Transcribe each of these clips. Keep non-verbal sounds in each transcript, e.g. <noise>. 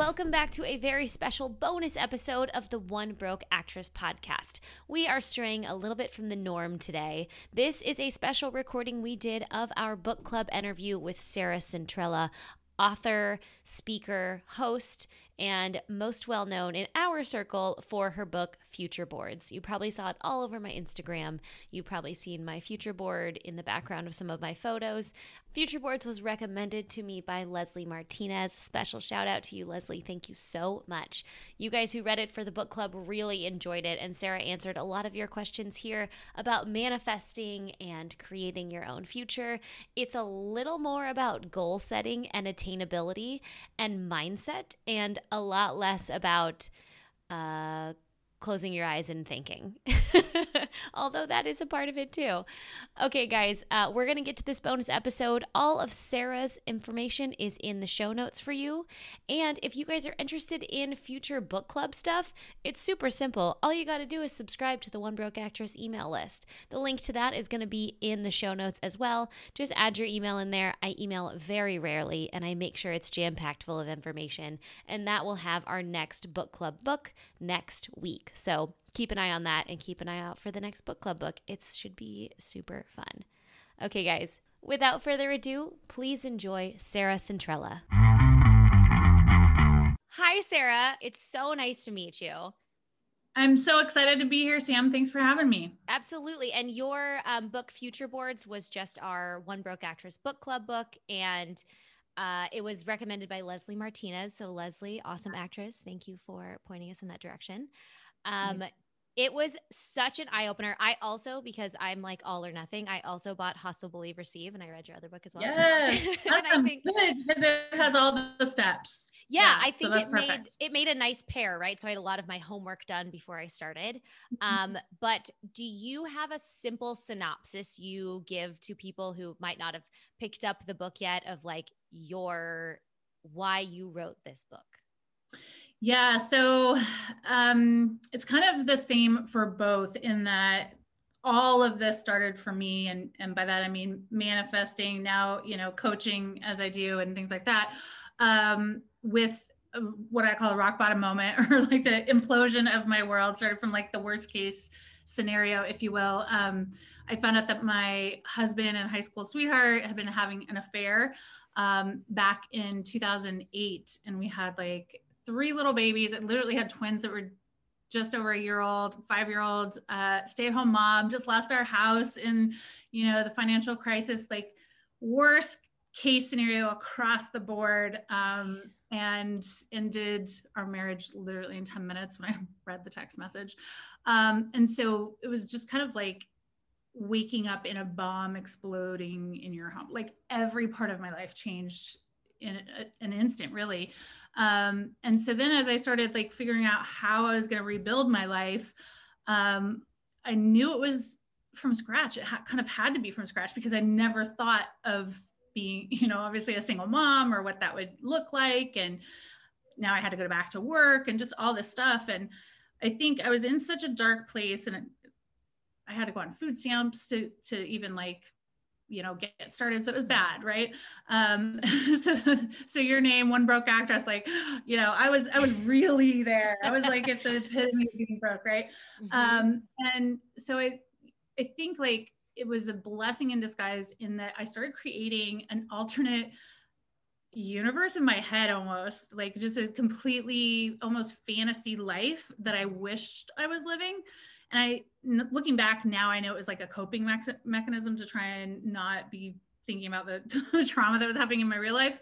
welcome back to a very special bonus episode of the One Broke Actress podcast. We are straying a little bit from the norm today. This is a special recording we did of our book club interview with Sarah Centrella, author, speaker, host, and most well known in our circle for her book Future Boards. You probably saw it all over my Instagram. You've probably seen my future board in the background of some of my photos. Future Boards was recommended to me by Leslie Martinez. Special shout out to you, Leslie. Thank you so much. You guys who read it for the book club really enjoyed it, and Sarah answered a lot of your questions here about manifesting and creating your own future. It's a little more about goal setting and attainability and mindset, and a lot less about uh, closing your eyes and thinking. <laughs> Although that is a part of it too. Okay, guys, uh, we're going to get to this bonus episode. All of Sarah's information is in the show notes for you. And if you guys are interested in future book club stuff, it's super simple. All you got to do is subscribe to the One Broke Actress email list. The link to that is going to be in the show notes as well. Just add your email in there. I email very rarely and I make sure it's jam packed full of information. And that will have our next book club book next week. So keep an eye on that and keep an eye out for the next book club book. It should be super fun. Okay, guys, without further ado, please enjoy Sarah Centrella. Hi, Sarah. It's so nice to meet you. I'm so excited to be here, Sam. Thanks for having me. Absolutely. And your um, book, Future Boards, was just our One Broke Actress book club book. And uh, it was recommended by Leslie Martinez. So, Leslie, awesome actress. Thank you for pointing us in that direction. Um, it was such an eye opener. I also, because I'm like all or nothing, I also bought Hustle, Believe, Receive, and I read your other book as well. Yes, <laughs> and I think good because it has all the steps. Yeah, yeah I think so it made it made a nice pair, right? So I had a lot of my homework done before I started. Um, <laughs> but do you have a simple synopsis you give to people who might not have picked up the book yet of like your why you wrote this book? Yeah, so um, it's kind of the same for both in that all of this started for me and and by that I mean manifesting now, you know, coaching as I do and things like that. Um, with what I call a rock bottom moment <laughs> or like the implosion of my world started from like the worst case scenario, if you will. Um, I found out that my husband and high school sweetheart had been having an affair um, back in 2008, and we had like three little babies. I literally had twins that were just over a year old, five year old, uh, stay at home mom, just lost our house in, you know, the financial crisis, like worst case scenario across the board. Um, and ended our marriage literally in 10 minutes when I <laughs> read the text message. Um, and so it was just kind of like waking up in a bomb exploding in your home. Like every part of my life changed in a, an instant, really. Um, and so then as I started like figuring out how I was going to rebuild my life, um, I knew it was from scratch. It ha- kind of had to be from scratch because I never thought of being, you know, obviously a single mom or what that would look like. And now I had to go back to work and just all this stuff. And I think I was in such a dark place and I had to go on food stamps to, to even like you know get started. So it was bad right? Um <laughs> so so your name one broke actress like you know i was i was really there. I was like at the epitome of being broke right? Mm-hmm. um and so i i think like it was a blessing in disguise in that i started creating an alternate universe in my head almost like just a completely almost fantasy life that i wished i was living and I, looking back now, I know it was like a coping me- mechanism to try and not be thinking about the, <laughs> trauma that was happening in my real life.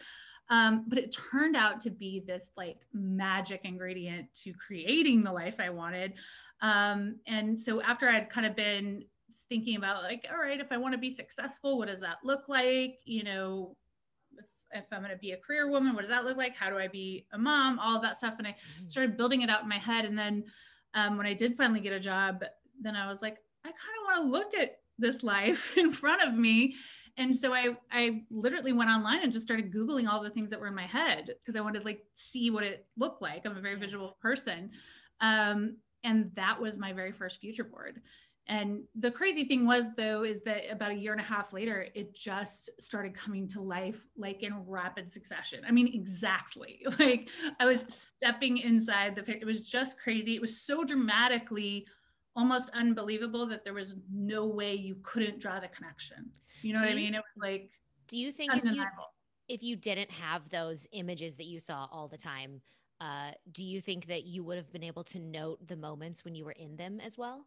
Um, but it turned out to be this like magic ingredient to creating the life I wanted. Um, and so after I'd kind of been thinking about like, all right, if I want to be successful, what does that look like? You know, if, if I'm going to be a career woman, what does that look like? How do I be a mom? All of that stuff. And I mm-hmm. started building it out in my head. And then um, when I did finally get a job, then I was like, I kind of want to look at this life <laughs> in front of me. And so I, I literally went online and just started Googling all the things that were in my head because I wanted to like see what it looked like. I'm a very visual person. Um, and that was my very first future board. And the crazy thing was, though, is that about a year and a half later, it just started coming to life like in rapid succession. I mean, exactly. <laughs> Like I was stepping inside the, it was just crazy. It was so dramatically almost unbelievable that there was no way you couldn't draw the connection. You know do what you, I mean? It was like, do you think if you, if you didn't have those images that you saw all the time, uh, do you think that you would have been able to note the moments when you were in them as well?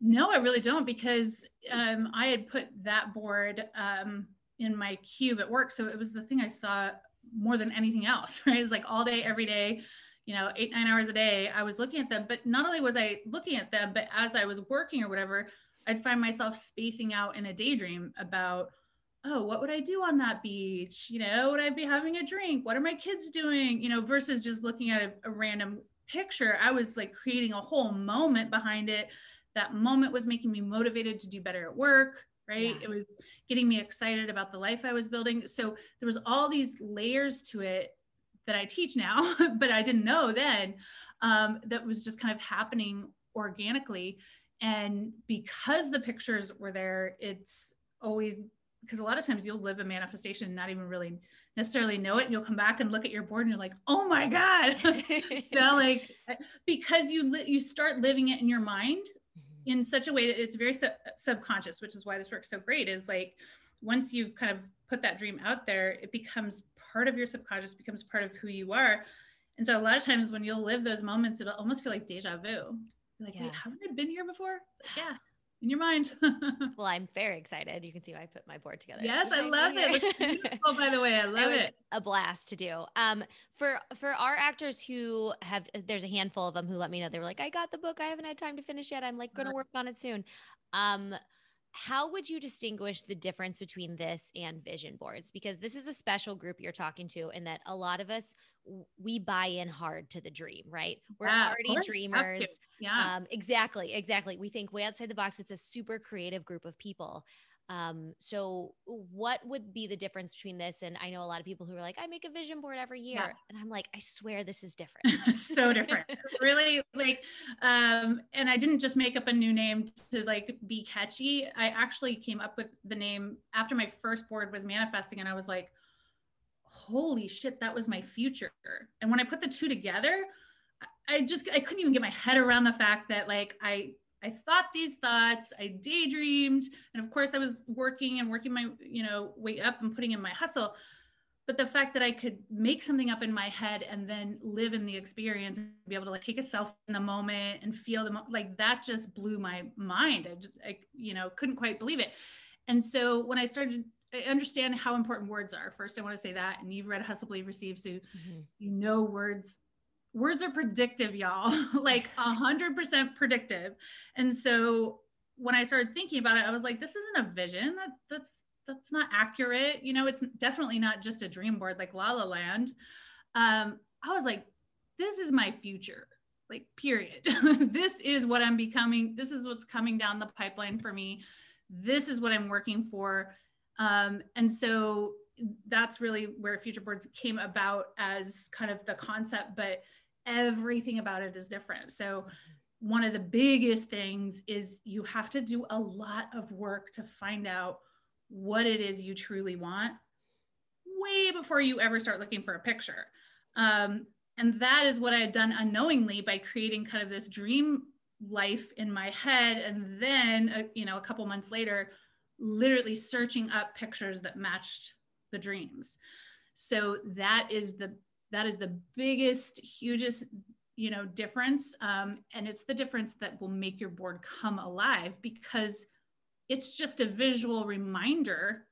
No, I really don't because um, I had put that board um, in my cube at work. So it was the thing I saw more than anything else, <laughs> right? It's like all day, every day, you know, eight, nine hours a day, I was looking at them. But not only was I looking at them, but as I was working or whatever, I'd find myself spacing out in a daydream about, oh, what would I do on that beach? You know, would I be having a drink? What are my kids doing? You know, versus just looking at a, a random picture. I was like creating a whole moment behind it that moment was making me motivated to do better at work right? Yeah. it was getting me excited about the life i was building. So there was all these layers to it that i teach now <laughs> but i didn't know then um, that was just kind of happening organically. And because the pictures were there it's always because a lot of times you'll live a manifestation and not even really necessarily know it and you'll come back and look at your board and you're like oh my god. <laughs> <laughs> You know like because you li- you start living it in your mind in such a way that it's very sub- subconscious, which is why this works so great. Is like once you've kind of put that dream out there, it becomes part of your subconscious, becomes part of who you are. And so a lot of times when you'll live those moments, it'll almost feel like deja vu. You're like, yeah. wait, haven't I been here before? Like, yeah, in your mind. <laughs> well, I'm very excited. You can see why I put my board together. Yes, I love it. Oh, by the way. I <laughs> love it. it. A blast to do. Um, for for our actors who have, there's a handful of them who let me know they were like, I got the book. I haven't had time to finish yet. I'm like going to work on it soon. Um, how would you distinguish the difference between this and vision boards? Because this is a special group you're talking to and that a lot of us we buy in hard to the dream right? We're yeah, already dreamers. Yeah. Um, exactly exactly. We think way outside the box it's a super creative group of people um, so what would be the difference between this and I know a lot of people who are like, I make a vision board every year. Yeah. And I'm like, I swear this is <laughs> different. so different. <laughs> really like um, and I didn't just make up a new name to like be catchy. I actually came up with the name after my first board was manifesting and I was like, holy shit, that was my future. And when I put the two together, I just I couldn't even get my head around the fact that like I I thought these thoughts, I daydreamed, and of course I was working and working my, you know, way up and putting in my hustle. But the fact that I could make something up in my head and then live in the experience and be able to like take a self in the moment and feel the mo- like that just blew my mind. I just, I, you know, couldn't quite believe it. And so when I started I understand how important words are. First, I want to say that, and you've read Hustle, Believe, Receive, so mm-hmm. you know words words are predictive, y'all, <laughs> like a hundred percent predictive. And so when I started thinking about it, I was like, this isn't a vision. That that's that's not accurate. You know, it's definitely not just a dream board like La La Land. Um, I was like, this is my future. Like, period. <laughs> this is what I'm becoming. This is what's coming down the pipeline for me. This is what I'm working for. Um, and so that's really where future boards came about as kind of the concept but everything about it is different. So one of the biggest things is you have to do a lot of work to find out what it is you truly want way before you ever start looking for a picture. Um, and that is what i had done unknowingly by creating kind of this dream life in my head and then uh, you know a couple months later literally searching up pictures that matched the dreams. So that is the that is the biggest hugest you know difference. Um, and it's the difference that will make your board come alive because it's just a visual reminder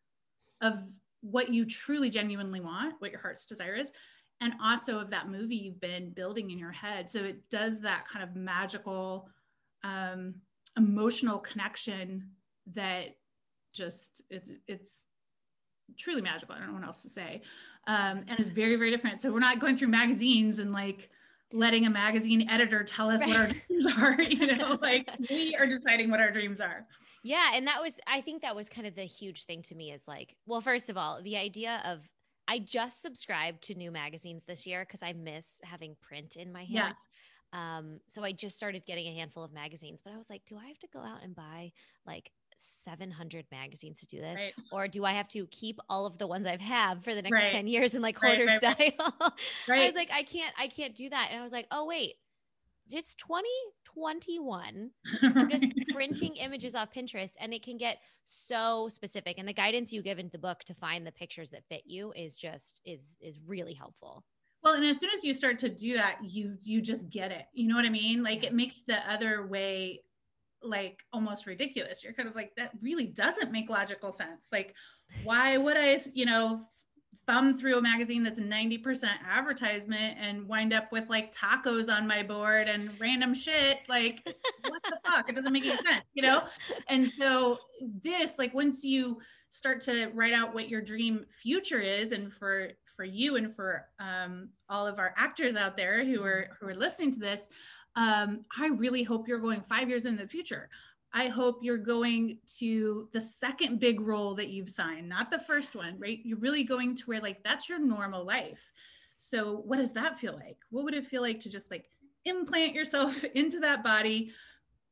of what you truly genuinely want what your heart's desire is and also of that movie you've been building in your head. So it does that kind of magical um, emotional connection that just it's it's truly magical. I don't know what else to say. Um, and it's very, very different. So we're not going through magazines and like letting a magazine editor tell us right. what our dreams <laughs> are. You know, <laughs> like we are deciding what our dreams are. Yeah. And that was, I think that was kind of the huge thing to me is like, well, first of all, the idea of, I just subscribed to new magazines this year because I miss having print in my hands. Yeah. Um, so I just started getting a handful of magazines, but I was like, do I have to go out and buy like 700 magazines to do this right. or do i have to keep all of the ones i've had for the next right. 10 years in like hoarder right, style? <laughs> I was like i can't i can't do that. And i was like oh wait it's 2021 i'm just <laughs> printing images off pinterest and it can get so specific. And the guidance you give in the book to find the pictures that fit you is just is is really helpful. Well and as soon as you start to do that you you just get it. You know what i mean? Like yeah. it makes the other way like almost ridiculous. You're kind of like, that really doesn't make logical sense. Like, why would I, you know, thumb through a magazine that's 90% advertisement and wind up with like tacos on my board and random shit? Like, what the fuck? It doesn't make any sense, you know? And so, this, like, once you start to write out what your dream future is, and for for you and for um, all of our actors out there who are who are listening to this, um, I really hope you're going five years in the future. I hope you're going to the second big role that you've signed, not the first one, right? You're really going to where like that's your normal life. So, what does that feel like? What would it feel like to just like implant yourself <laughs> into that body,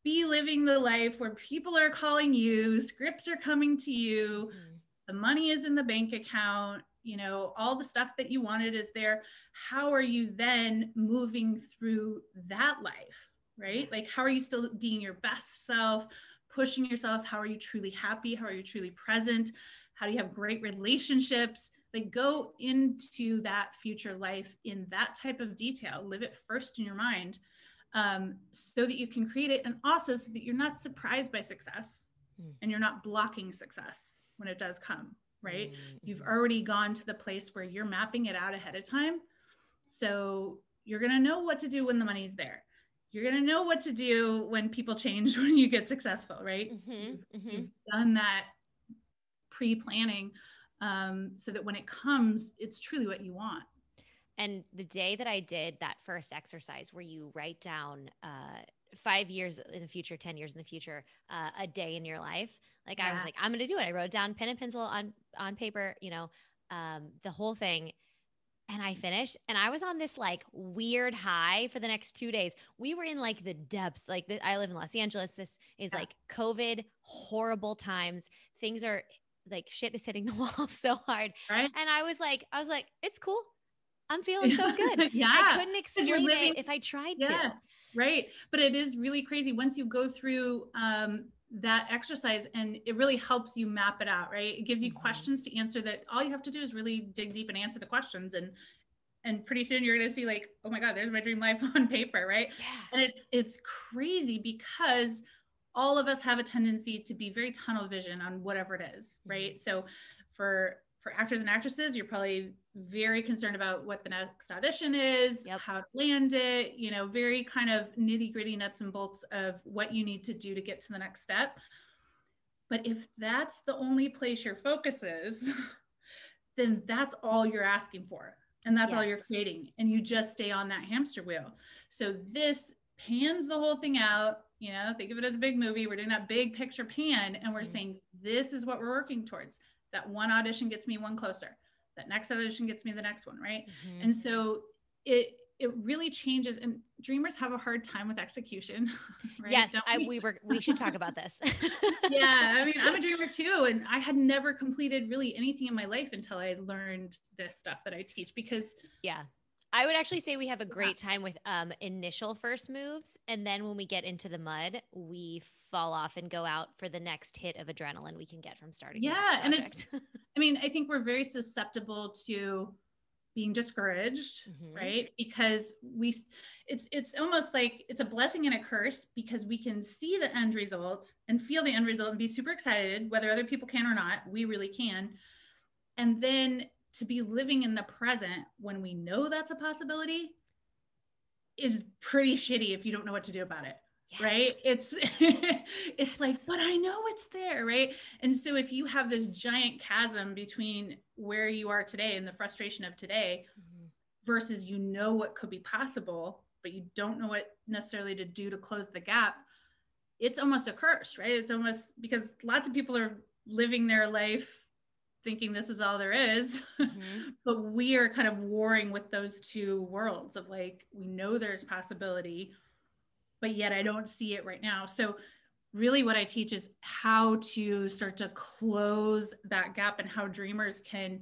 be living the life where people are calling you, scripts are coming to you, mm-hmm. the money is in the bank account, you know all the stuff that you wanted is there. How are you then moving through that life right? Like how are you still being your best self pushing yourself? How are you truly happy? How are you truly present? How do you have great relationships? Like go into that future life in that type of detail. Live it first in your mind um, so that you can create it and also so that you're not surprised by success mm. and you're not blocking success when it does come right? Mm-hmm. You've already gone to the place where you're mapping it out ahead of time. So you're going to know what to do when the money's there. You're going to know what to do when people change <laughs> when you get successful, right? Mm-hmm. You've, mm-hmm. you've, done that pre planning um, so that when it comes, it's truly what you want. And the day that I did that first exercise where you write down uh, five years in the future, 10 years in the future, uh, a day in your life, like yeah. I was like, I'm going to do it. I wrote down pen and pencil on, on paper, you know, um, the whole thing. And I finished and I was on this like weird high for the next two days. We were in like the depths. Like the, I live in Los Angeles. This is yeah. like COVID, horrible times. Things are like shit is hitting the <laughs> wall so hard. Right. And I was like, I was like, it's cool. I'm feeling so good. <laughs> yeah. I couldn't explain living, it if I tried yeah, to. Right. But it is really crazy once you go through um, that exercise and it really helps you map it out right it gives you mm-hmm. questions to answer that all you have to do is really dig deep and answer the questions and and pretty soon you're going to see like oh my god there's my dream life <laughs> on paper right yeah. and it's it's crazy because all of us have a tendency to be very tunnel vision on whatever it is right mm-hmm. so for for actors and actresses, you're probably very concerned about what the next audition is, yep. how to land it, you know, very kind of nitty gritty nuts and bolts of what you need to do to get to the next step. But if that's the only place your focus is, <laughs> then that's all you're asking for. And that's yes. all you're creating. And you just stay on that hamster wheel. So this pans the whole thing out. You know, think of it as a big movie. We're doing that big picture pan and we're mm-hmm. saying, this is what we're working towards that one audition gets me one closer that next audition gets me the next one right mm-hmm. and so it it really changes and dreamers have a hard time with execution <laughs> right? yes I, we were we should talk about this <laughs> yeah i mean i'm a <laughs> dreamer too and i had never completed really anything in my life until i learned this stuff that i teach because yeah I would actually say we have a great time with um, initial first moves. And then when we get into the mud, we fall off and go out for the next hit of adrenaline we can get from starting. Yeah. And it's, I mean, I think we're very susceptible to being discouraged mm-hmm. right? Because we it's it's almost like it's a blessing and a curse because we can see the end result and feel the end result and be super excited whether other people can or not we really can. And then to be living in the present when we know that's a possibility is pretty shitty if you don't know what to do about it yes. right it's <laughs> it's yes. like but i know it's there right and so if you have this giant chasm between where you are today and the frustration of today mm-hmm. versus you know what could be possible but you don't know what necessarily to do to close the gap it's almost a curse right it's almost because lots of people are living their life thinking this is all there is. Mm-hmm. <laughs> but we are kind of warring with those two worlds of like, we know there's possibility, but yet I don't see it right now. So, really, what I teach is how to start to close that gap and how dreamers can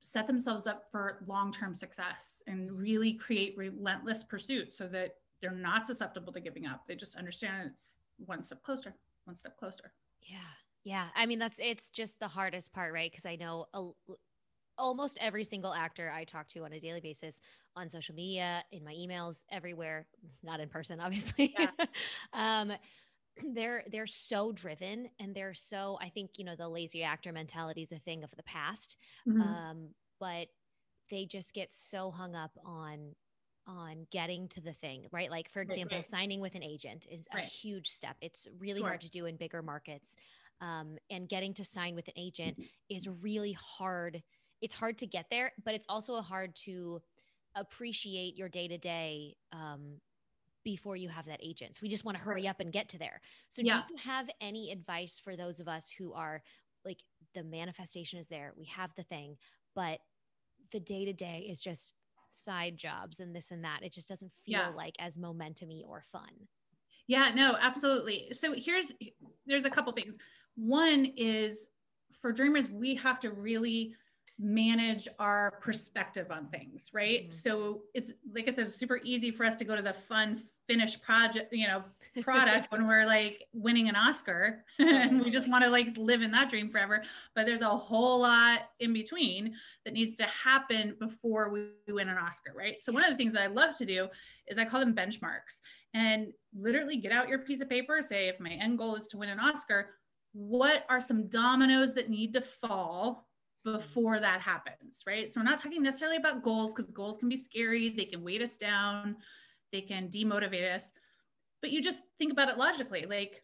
set themselves up for long term success and really create relentless pursuit so that they're not susceptible to giving up. They just understand it's one step closer, one step closer. Yeah. Yeah. I mean, that's it's just the hardest part, right? Because I know a, almost every single actor I talk to on a daily basis on social media, in my emails, everywhere, not in person, <laughs> obviously. Yeah. <laughs> um, they're they're so driven and they're so i think you know the lazy actor mentality is a thing of the past mm-hmm. um, but they just get so hung up on on getting to the thing right like for example right, right. signing with an agent is right. a huge step it's really sure. hard to do in bigger markets um, and getting to sign with an agent is really hard it's hard to get there but it's also hard to appreciate your day to day before you have that agent. So we just want to hurry up and get to there. So yeah. do you have any advice for those of us who are like the manifestation is there, we have the thing, but the day to day is just side jobs and this and that. It just doesn't feel yeah. like as momentumy or fun. Yeah, no, absolutely. So here's there's a couple things. One is for dreamers, we have to really manage our perspective on things, right? Mm-hmm. So it's like I said, super easy for us to go to the fun finished project, you know, <laughs> product when we're like winning an Oscar <laughs> and we just want to like live in that dream forever. But there's a whole lot in between that needs to happen before we win an Oscar, right? So one of the things that I love to do is I call them benchmarks and literally get out your piece of paper, say if my end goal is to win an Oscar, what are some dominoes that need to fall before that happens, right? So we're not talking necessarily about goals because goals can be scary, they can weight us down, they can demotivate us. But you just think about it logically like,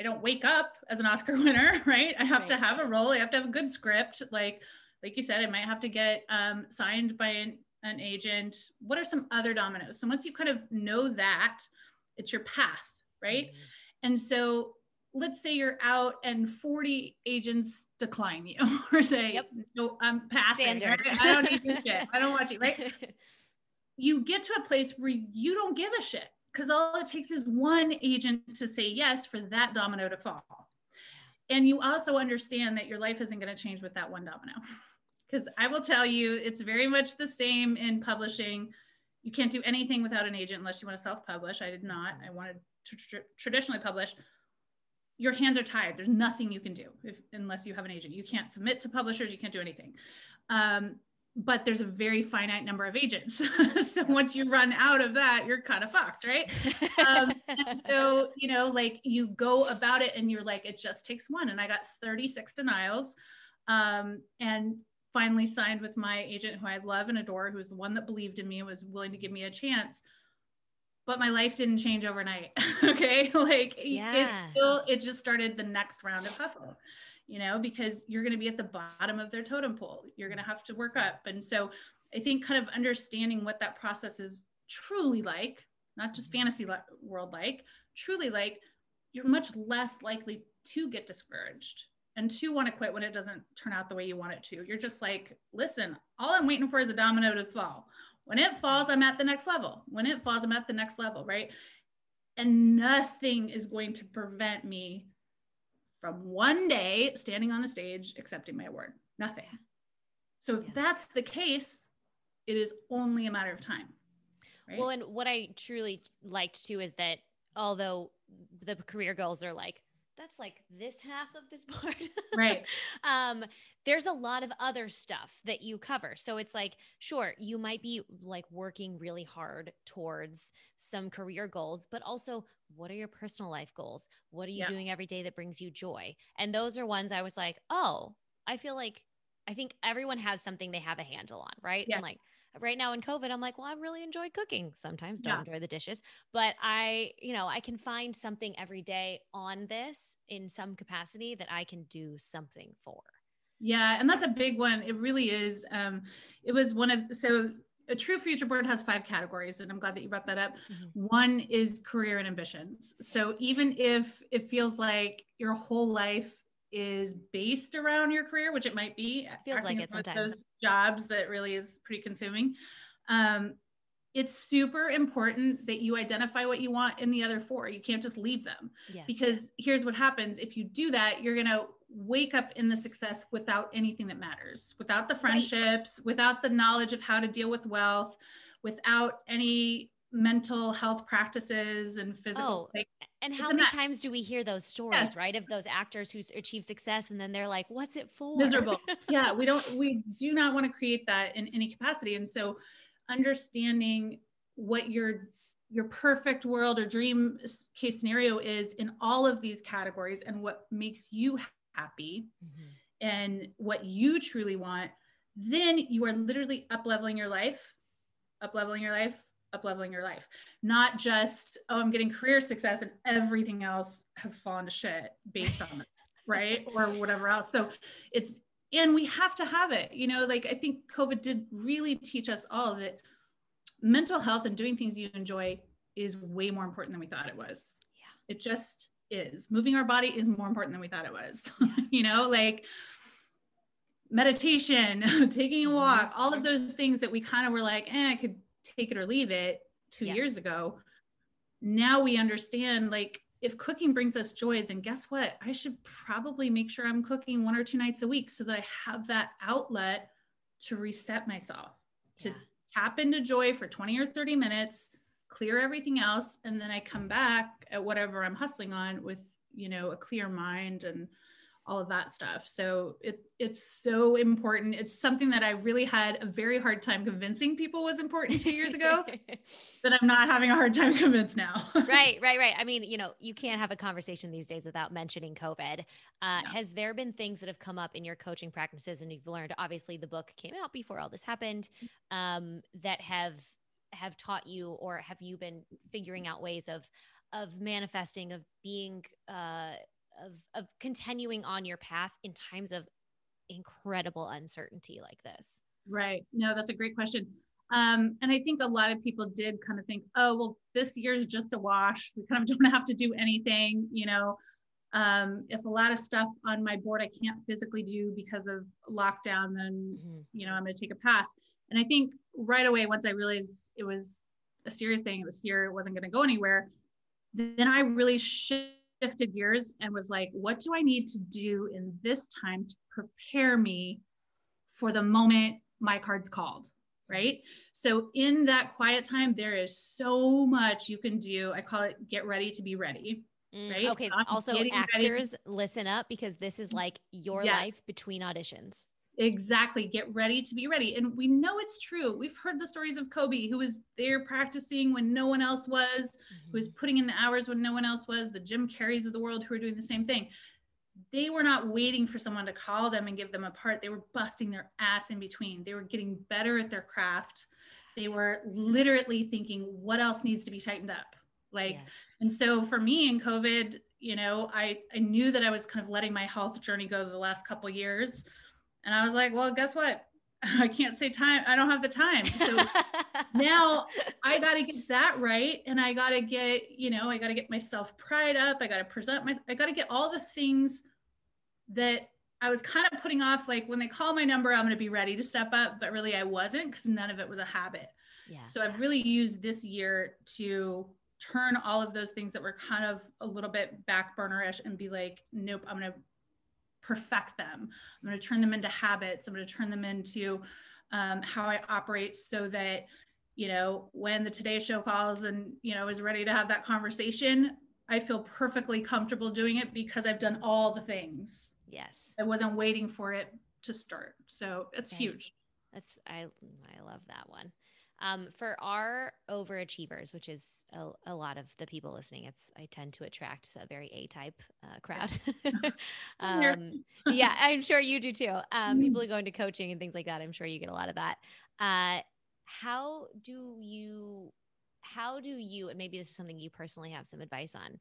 I don't wake up as an Oscar <laughs> winner, right? I have right. to have a role, I have to have a good script. Like, like you said, I might have to get um, signed by an, an agent. What are some other dominoes? So once you kind of know that, it's your path, right? Mm-hmm. And so let's say you're out and 40 agents decline you <laughs> or say, yep. no, I'm passing. Right? I don't need this shit. I don't want you, right? <laughs> you get to a place where you don't give a shit because all it takes is one agent to say yes for that domino to fall. And you also understand that your life isn't going to change with that one domino. <laughs> Because I will tell you, it's very much the same in publishing. You can't do anything without an agent unless you want to self publish. I did not. Mm-hmm. I wanted to tr- traditionally publish your hands are tied. There's nothing you can do if, unless you have an agent. You can't submit to publishers. You can't do anything. Um, but there's a very finite number of agents. <laughs> so once you run out of that, you're kind of fucked, right? Um, <laughs> so, you know, like you go about it and you're like, it just takes one. And I got 36 denials um, and finally signed with my agent who I love and adore, who was the one that believed in me and was willing to give me a chance but my life didn't change overnight. <laughs> okay. Like yeah. it still, it just started the next round of hustle, you know, because you're going to be at the bottom of their totem pole. You're going to have to work up. And so I think kind of understanding what that process is truly like, not just mm-hmm. fantasy world like, truly like, you're much less likely to get discouraged and to want to quit when it doesn't turn out the way you want it to. You're just like, listen, all I'm waiting for is a domino to fall. When it falls, I'm at the next level. When it falls, I'm at the next level, right? And nothing is going to prevent me from one day standing on the stage accepting my award. Nothing. So if yeah. that's the case, it is only a matter of time. Right? Well, and what I truly liked too is that although the career goals are like that's like this half of this <laughs> part. Right. um, there's a lot of other stuff that you cover. So it's like, sure, you might be like working really hard towards some career goals, but also what are your personal life goals? What are you yeah. doing every day that brings you joy? And those are ones I was like, oh, I feel like I think everyone has something they have a handle on, right? Yeah. And like right now in COVID, I'm like, well, I really enjoy cooking. Sometimes don't yeah. enjoy the dishes, but I, you know, I can find something every day on this in some capacity that I can do something for. Yeah, and that's a big one. It really is. Um, it was one of so a true future board has five categories, and I'm glad that you brought that up. Mm-hmm. One is career and ambitions. So even if it feels like your whole life is based around your career, which it might be. Feels like it sometimes. Those jobs that really is pretty consuming. Um, it's super important that you identify what you want in the other four. You can't just leave them. Yes. Because here's what happens if you do that, you're going to wake up in the success without anything that matters, without the friendships, right. without the knowledge of how to deal with wealth, without any mental health practices and physical. Oh, and how many times do we hear those stories, yes. right? Of those actors who achieve success and then they're like, what's it for? Miserable. <laughs> yeah. We don't, we do not want to create that in any capacity. And so, understanding what your your perfect world or dream case scenario is in all of these categories and what makes you happy mm-hmm. and what you truly want then you are literally up leveling your life up leveling your life up leveling your life. Not just oh i'm getting career success and everything else has fallen to shit based on it <laughs> right? Or whatever else. So it's and we have to have it you know like i think covid did really teach us all that mental health and doing things you enjoy is way more important than we thought it was. Yeah. It just is. Moving our body is more important than we thought it was <laughs> you know like meditation <laughs> taking a mm-hmm. walk all of those things that we kind of were like eh, i could take it or leave it two yes. years ago now we understand like if cooking brings us joy, then guess what? I should probably make sure I'm cooking one or two nights a week so that I have that outlet to reset myself, yeah. to tap into joy for 20 or 30 minutes, clear everything else, and then I come back at whatever I'm hustling on with, you know, a clear mind and all of that stuff. So it it's so important. It's something that I really had a very hard time convincing people was important two years ago <laughs> that I'm not having a hard time convinced now. <laughs> right, right, right. I mean, you know, you can't have a conversation these days without mentioning COVID. Uh, no. Has there been things that have come up in your coaching practices and you've learned? Obviously, the book came out before all this happened. Um, that have have taught you, or have you been figuring out ways of of manifesting, of being uh, of of continuing on your path in times of incredible uncertainty like this? Right. No, that's a great question. Um, and I think a lot of people did kind of think, oh, well, this year's just a wash. We kind of <laughs> don't have to do anything, you know. Um, if a lot of stuff on my board I can't physically do because of lockdown, then mm-hmm. you know I'm going to take a pass. And I think right away, once I realized it was a serious thing, it was here, it wasn't going to go anywhere, then I really shifted shifted gears and was like, what do I need to do in this time to prepare me for the moment my card's called? Right. So, in that quiet time, there is so much you can do. I call it get ready to be ready. Mm, right. Okay. Also, actors, ready. listen up because this is like your yes. life between auditions. Exactly. Get ready to be ready. And we know it's true. We've heard the stories of Kobe, who was there practicing when no one else was, mm-hmm. who was putting in the hours when no one else was, the Jim Carreys of the world who are doing the same thing. They were not waiting for someone to call them and give them a part. They were busting their ass in between. They were getting better at their craft. They were literally thinking, what else needs to be tightened up? Like, yes. and so for me in COVID, you know, I, I knew that I was kind of letting my health journey go the last couple years and I was like, well, guess what? <laughs> I can't say time. I don't have the time. <laughs> So now I got to get that right. And I got to get, you know, I got to get myself pride up. I got to present my, I got to get all the things that I was kind of putting off. Like when they call my number, I'm going to be ready to step up. But really, I wasn't because none of it was a habit. Yeah. So I've really used this year to turn all of those things that were kind of a little bit back burnerish and be like, nope, I'm going to perfect them. I'm going to turn them into habits. I'm going to turn them into um, how I operate so that, you know, when the Today Show calls and, you know, is ready to have that conversation, I feel perfectly comfortable doing it because I've done all the things. Yes. I wasn't waiting for it to start. So it's okay. huge. That's, I, I love that one. Um, for our overachievers, which is a, a, lot of the people listening, it's I tend to attract a very A type uh, crowd. <laughs> <laughs> um, yeah, I'm sure you do too. Um, people who go into coaching and things like that, I'm sure you get a lot of that. Uh, how do you? How do you? And maybe this is something you personally have some advice on.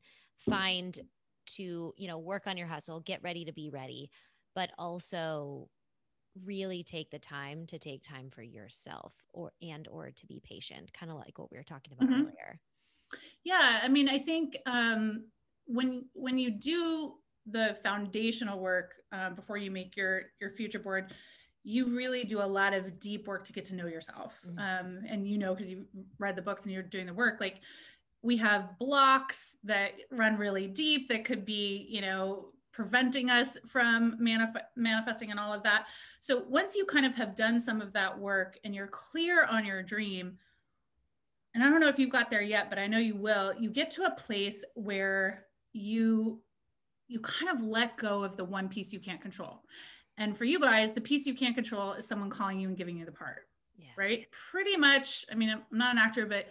Find to you know work on your hustle, get ready to be ready, but also really take the time to take time for yourself or and or to be patient kind of like what we were talking about mm-hmm. earlier yeah i mean i think um when when you do the foundational work uh, before you make your your future board you really do a lot of deep work to get to know yourself mm-hmm. um, and you know because you read the books and you're doing the work like we have blocks that run really deep that could be you know preventing us from manif- manifesting and all of that so once you kind of have done some of that work and you're clear on your dream and i don't know if you've got there yet but i know you will you get to a place where you you kind of let go of the one piece you can't control and for you guys, the piece you can't control is someone calling you and giving you the part. Yeah. Right. Pretty much. I mean, I'm not an actor, but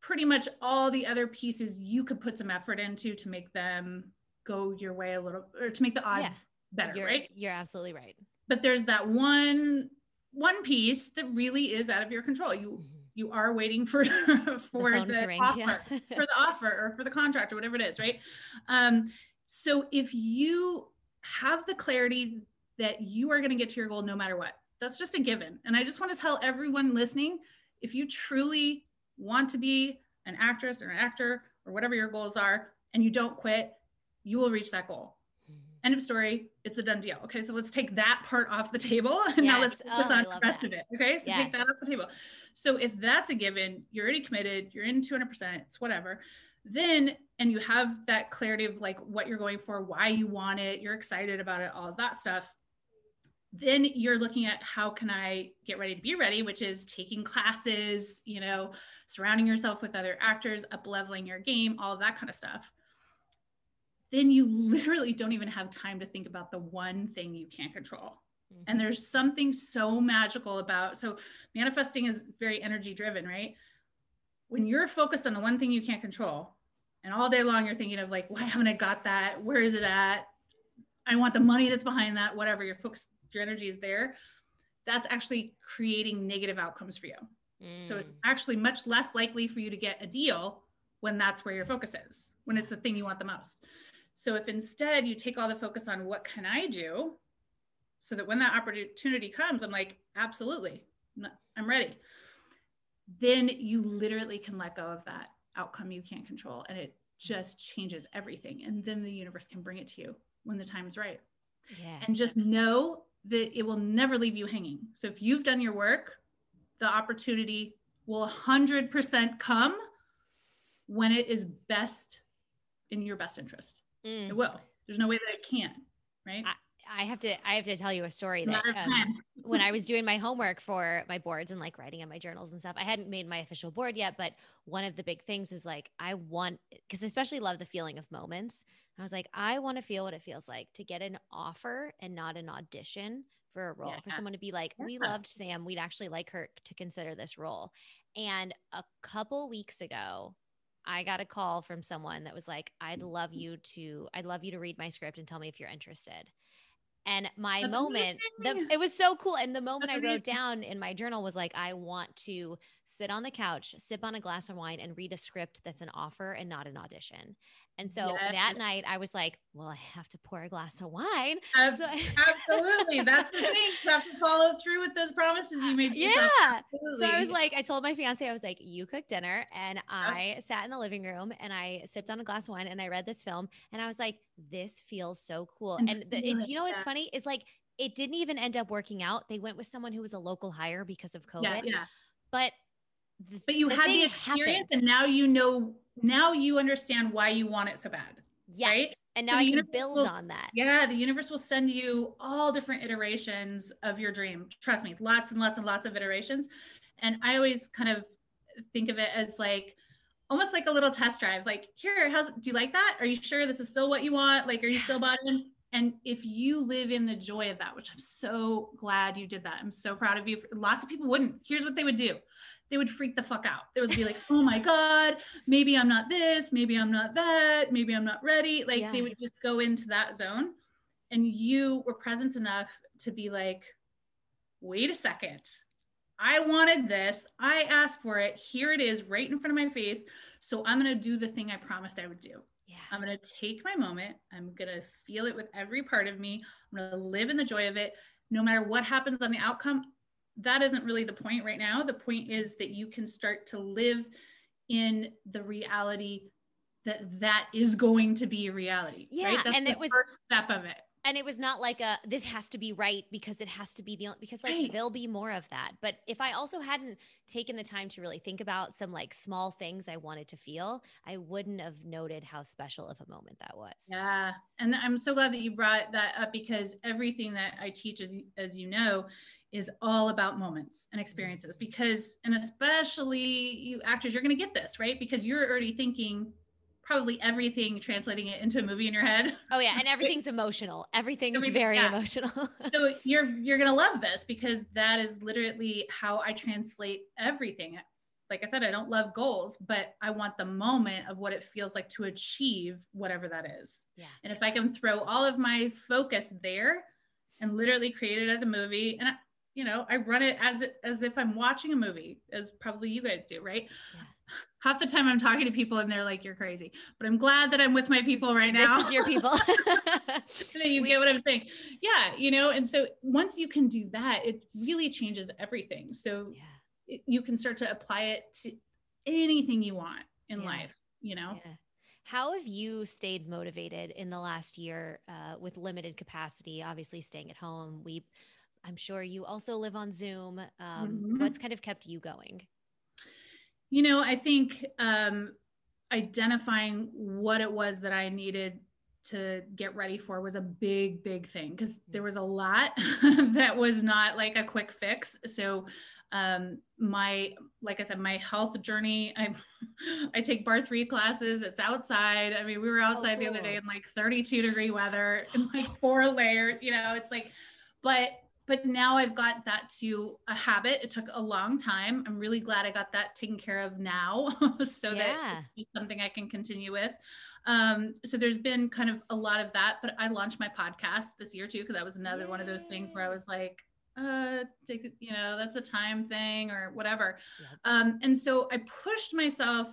pretty much all the other pieces you could put some effort into to make them go your way a little or to make the odds better. You're, right. You're absolutely right. But there's that one one piece that really is out of your control. You mm-hmm. you are waiting for <laughs> for the, the offer yeah. for the offer or for the contract or whatever it is, right? Um, so if you have the clarity that you are going to get to your goal no matter what. That's just a given. And I just want to tell everyone listening if you truly want to be an actress or an actor or whatever your goals are, and you don't quit, you will reach that goal. Mm-hmm. End of story. It's a done deal. Okay, so let's take that part off the table, <laughs> and yes. now let's focus oh, on the rest that. of it. Okay, so yes. take that off the table. So if that's a given, you're already committed, you're in 200%, it's whatever. Then, and you have that clarity of like what you're going for, why you want it, you're excited about it, all of that stuff then you're looking at how can I get ready to be ready, which is taking classes, you know, surrounding yourself with other actors, up leveling your game, all of that kind of stuff. Then you literally don't even have time to think about the one thing you can't control. Mm-hmm. And there's something so magical about so manifesting is very energy driven, right? When you're focused on the one thing you can't control, and all day long you're thinking of like, why haven't I got that? Where is it at? I want the money that's behind that, whatever. You're focused your energy is there, that's actually creating negative outcomes for you. Mm. So it's mm. actually much less likely for you to get a deal when that's where your focus is, when it's the thing you want the most. So if instead you take all the focus on what can I do so that when that opportunity comes, I'm like, absolutely, I'm ready. Then you literally can let go of that outcome you can't control and it just changes everything. And then the universe can bring it to you when the time is right. Yeah. And just know that it will never leave you hanging. So if you've done your work, the opportunity will 100% come when it is best in your best interest. Mm. It will. There's no way that it can't, right? I- I have to I have to tell you a story that um, <laughs> when I was doing my homework for my boards and like writing in my journals and stuff, I hadn't made my official board yet, but one of the big things is like I want because I especially love the feeling of moments. I was like, I want to feel what it feels like to get an offer and not an audition for a role, yeah. for someone to be like, we loved Sam. We'd actually like her to consider this role. And a couple weeks ago, I got a call from someone that was like, I'd mm-hmm. love you to, I'd love you to read my script and tell me if you're interested. And my That's moment, the, it was so cool. And the moment That's I wrote amazing. down in my journal was like, I want to sit on the couch, sip on a glass of wine, and read a script that's an offer and not an audition. And so yes. that night I was like, well, I have to pour a glass of wine. So Absolutely. That's the <laughs> thing. You have to follow through with those promises you made. Yeah. So I was like, I told my fiance, I was like, you cook dinner. And I sat in the living room and I sipped on a glass of wine and I read this film. And I was like, this feels so cool. And, and the, it, you know what's funny is like, it didn't even end up working out. They went with someone who was a local hire because of COVID. Yeah. yeah. But but you had the experience happened. and now you know now you understand why you want it so bad. Yes. Right? And now so I can build will, on that. Yeah. The universe will send you all different iterations of your dream. Trust me, lots and lots and lots of iterations. And I always kind of think of it as like almost like a little test drive. Like, here, how's do you like that? Are you sure this is still what you want? Like, are you still bought in? And if you live in the joy of that, which I'm so glad you did that, I'm so proud of you. Lots of people wouldn't. Here's what they would do they would freak the fuck out. They would be like, oh my God, maybe I'm not this, maybe I'm not that, maybe I'm not ready. Like yeah. they would just go into that zone. And you were present enough to be like, wait a second. I wanted this. I asked for it. Here it is right in front of my face. So I'm going to do the thing I promised I would do. Yeah. I'm going to take my moment. I'm going to feel it with every part of me. I'm going to live in the joy of it. No matter what happens on the outcome, that isn't really the point right now. The point is that you can start to live in the reality that that is going to be a reality. Yeah, right? That's and the it was- first step of it. and it was not like a this has to be right because it has to be the only because like Right. there'll be more of that but if i also hadn't taken the time to really think about some like small things i wanted to feel i wouldn't have noted how special of a moment that was Yeah, and I'm so glad that you brought that up because everything that I teach, as as you know, is all about moments and mm-hmm. experiences. Because and especially you actors, you're going to get this right because you're already thinking probably everything, translating it into a movie in your head. oh yeah and <laughs> everything's emotional everything's Everything- very yeah. emotional so you're you're going to love this because that is literally how I translate everything. Like I said, I don't love goals, but I want the moment of what it feels like to achieve whatever that is. yeah And if I can throw all of my focus there and literally create it as a movie, and I, you know, I run it as as if I'm watching a movie, as probably you guys do, right? Yeah. Half the time I'm talking to people and they're like, "You're crazy," but I'm glad that I'm with my This people right now. this is your <laughs> people <laughs> you We- get what I'm saying? Yeah, you know. And so once you can do that, it really changes everything. So yeah you can start to apply it to anything you want in Yeah. life. You know. How have you stayed motivated in the last year uh, with limited capacity? Obviously, staying at home. We, I'm sure you also live on Zoom. Um, Mhm. What's kind of kept you going? You know, I think um, identifying what it was that I needed to get ready for was a big, big thing because there was a lot <laughs> that was not like a quick fix. So, um, my, like I said, my health journey, I, <laughs> I take barre3 classes. It's outside. I mean, we were outside the other day in like 32 degree weather and like <laughs> four layers, you know, it's like, but but now I've got that to a habit. It took a long time. I'm really glad I got that taken care of now <laughs> so that Yeah. it's something I can continue with. Um, so there's been kind of a lot of that, but I launched my podcast this year too, because that was another one of those things where I was like, uh, take, you know, that's a time thing or whatever. Um, and so I pushed myself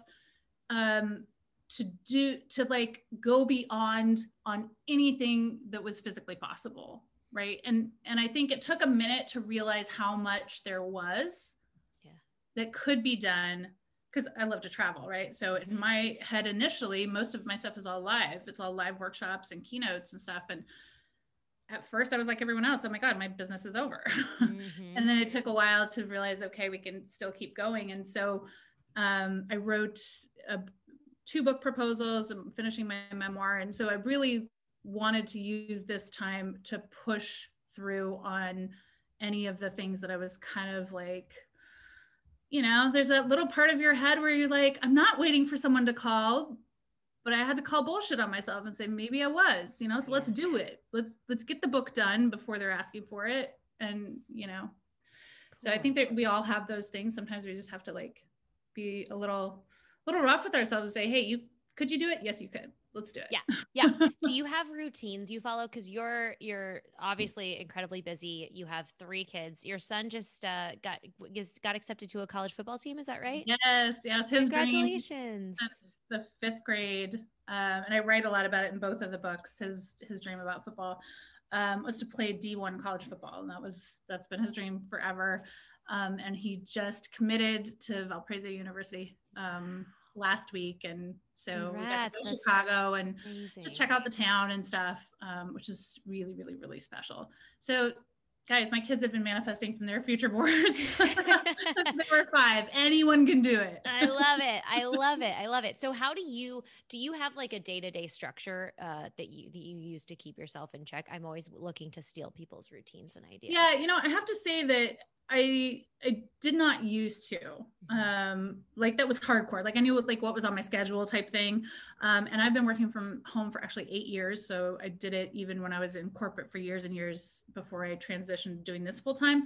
um, to do, to like go beyond on anything that was physically possible right? And and i think it took a minute to realize how much there was Yeah. that could be done because i love to travel right? So in my head initially most of my stuff is all live. It's all live workshops and keynotes and stuff. And at first i was like everyone else oh my god my business is over. Mhm. <laughs> and then it took a while to realize okay we can still keep going. And so um, i wrote a, two book proposals i'm finishing my memoir. And so i really wanted to use this time to push through on any of the things that i was kind of like you know there's a little part of your head where you're like i'm not waiting for someone to call but i had to call bullshit on myself and say maybe i was you know so let's do it let's let's get the book done before they're asking for it and you know so I think that we all have those things. Sometimes we just have to like be a little, little rough with ourselves and say, "Hey, you could you do it? Yes, you could. Let's do it." Yeah. Yeah. <laughs> do you have routines you follow because you're you're obviously incredibly busy you have three kids your son just uh, got just got accepted to a college football team is that right Yes, yes. His dream. congratulations That's the fifth grade, um, and I write a lot about it in both of the books. His his dream about football um, was to play D1 college football, and that was that's been his dream forever. Um, and he just committed to Valparaiso University um, last week, and so we got to go to Chicago and Amazing. just check out the town and stuff, um, which is really, really, really special. So, guys, my kids have been manifesting from their future boards. <laughs> since they were five. Anyone can do it. I love it. I <laughs> love it. I love it. So how do you do you have like a day-to-day structure uh that you that you use to keep yourself in check? I'm always looking to steal people's routines and ideas. Yeah, you know, I have to say that I I did not used to. Um, like that was hardcore. Like I knew what like what was on my schedule type thing. Um, and I've been working from home for actually eight years. So I did it even when I was in corporate for years and years before I transitioned doing this full time.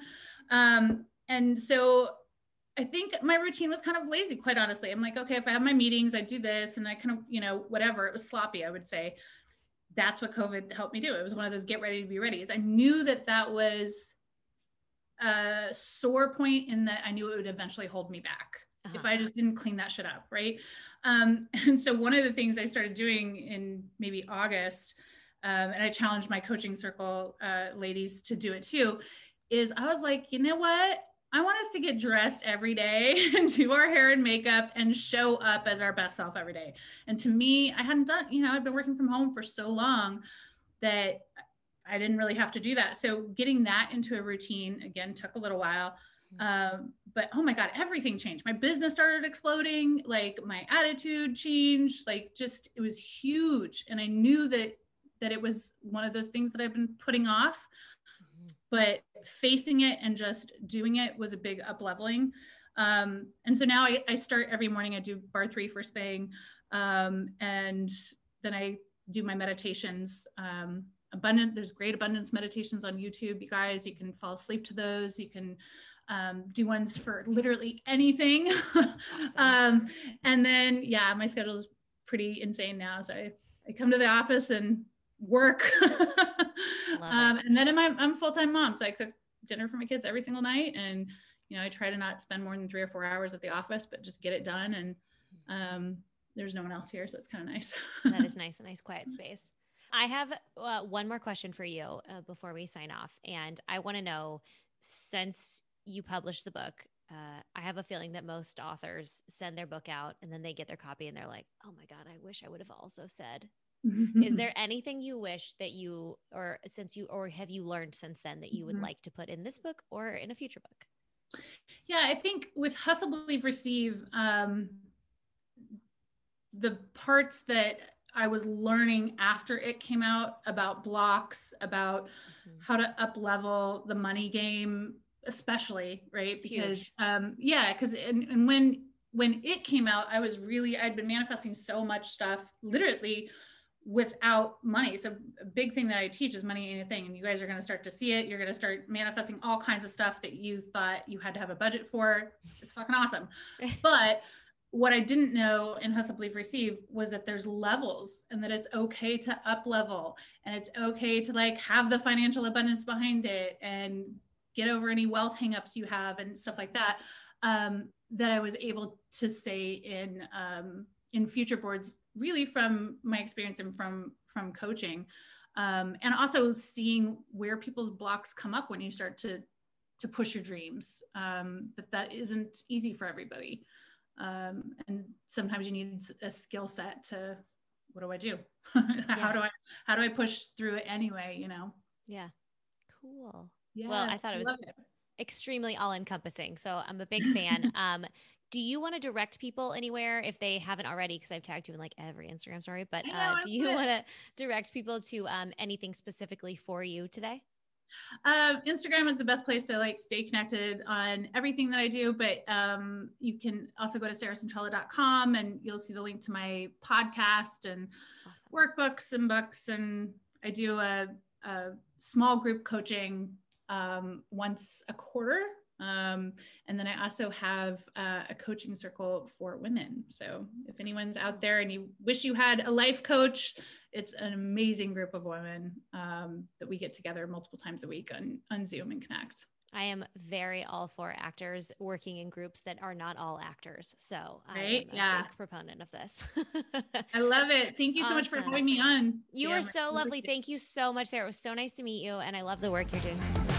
Um, and so I think my routine was kind of lazy, quite honestly. I'm like, okay, if I have my meetings, I do this and I kind of, you know, whatever. It was sloppy, I would say. That's what COVID helped me do. It was one of those get ready to be ready. I knew that that was a sore point in that I knew it would eventually hold me back if Uh-huh. I just didn't clean that shit up, right? Um, <laughs> and so one of the things I started doing in maybe August, um, and I challenged my coaching circle uh, ladies to do it too, is I was like, you know what? I want us to get dressed every day <laughs> and do our hair and makeup and show up as our best self every day. And to me, I hadn't done, you know, I've been working from home for so long that I didn't really have to do that. So getting that into a routine again took a little while. Mm-hmm. Um, but oh my God, everything changed. My business started exploding, like my attitude changed, like just it was huge. And I knew that that it was one of those things that I've been putting off. Mm-hmm. But facing it and just doing it was a big up leveling. Um, and so now I, I, start every morning, I do barre3 first thing. Um, and then I do my meditations. Um, abundant, there's great abundance meditations on YouTube, you guys. You can fall asleep to those. You can um, do ones for literally anything. <laughs> Um, and then, yeah, my schedule is pretty insane now. So I, I come to the office and work. <laughs> um, and then I'm, I'm full-time mom. So I cook dinner for my kids every single night. And, you know, I try to not spend more than three or four hours at the office, but just get it done. And um, there's no one else here. So it's kind of nice. that is <laughs> nice. A nice quiet space. I have uh, one more question for you uh, before we sign off. And I want to know since you published the book, uh, I have a feeling that most authors send their book out and then they get their copy and they're like, oh my God, I wish I would have also said is there <laughs> anything you wish that you or since you or have you learned since then that you would mm-hmm. like to put in this book or in a future book yeah i think with hustle believe receive um, the parts that i was learning after it came out about blocks about mm-hmm. how to up level the money game especially right it's because um yeah because and, and when when it came out i was really i'd been manifesting so much stuff literally without money. So a big thing that I teach is money ain't a thing. And you guys are going to start to see it. You're going to start manifesting all kinds of stuff that you thought you had to have a budget for. It's fucking awesome. <laughs> but what I didn't know in Hustle Believe Receive was that there's levels and that it's okay to up level and it's okay to like have the financial abundance behind it and get over any wealth hangups you have and stuff like that. Um, that I was able to say in um, in future boards really from my experience and from from coaching um, and also seeing where people's blocks come up when you start to to push your dreams um, that that isn't easy for everybody um, and sometimes you need a skill set to what do i do <laughs> yeah. how do i how do i push through it anyway you know yeah cool yeah well i thought it was it. extremely all encompassing so i'm a big fan <laughs> um do you want to direct people anywhere if they haven't already? Because I've tagged you in like every Instagram story, but uh, do you want to direct people to um, anything specifically for you today? Uh, Instagram is the best place to like stay connected on everything that I do, but um, you can also go to sarahcentrella.com and you'll see the link to my podcast and awesome. workbooks and books. And I do a, a small group coaching um, once a quarter um, and then I also have uh, a coaching circle for women. So if anyone's out there and you wish you had a life coach, it's an amazing group of women um, that we get together multiple times a week on, on Zoom and connect. I am very all for actors working in groups that are not all actors. So right? I'm a yeah. big proponent of this. I love it. Thank you so awesome. much for having me on. You yeah, are so lovely. Thank you so much, Sarah. It was so nice to meet you. And I love the work you're doing.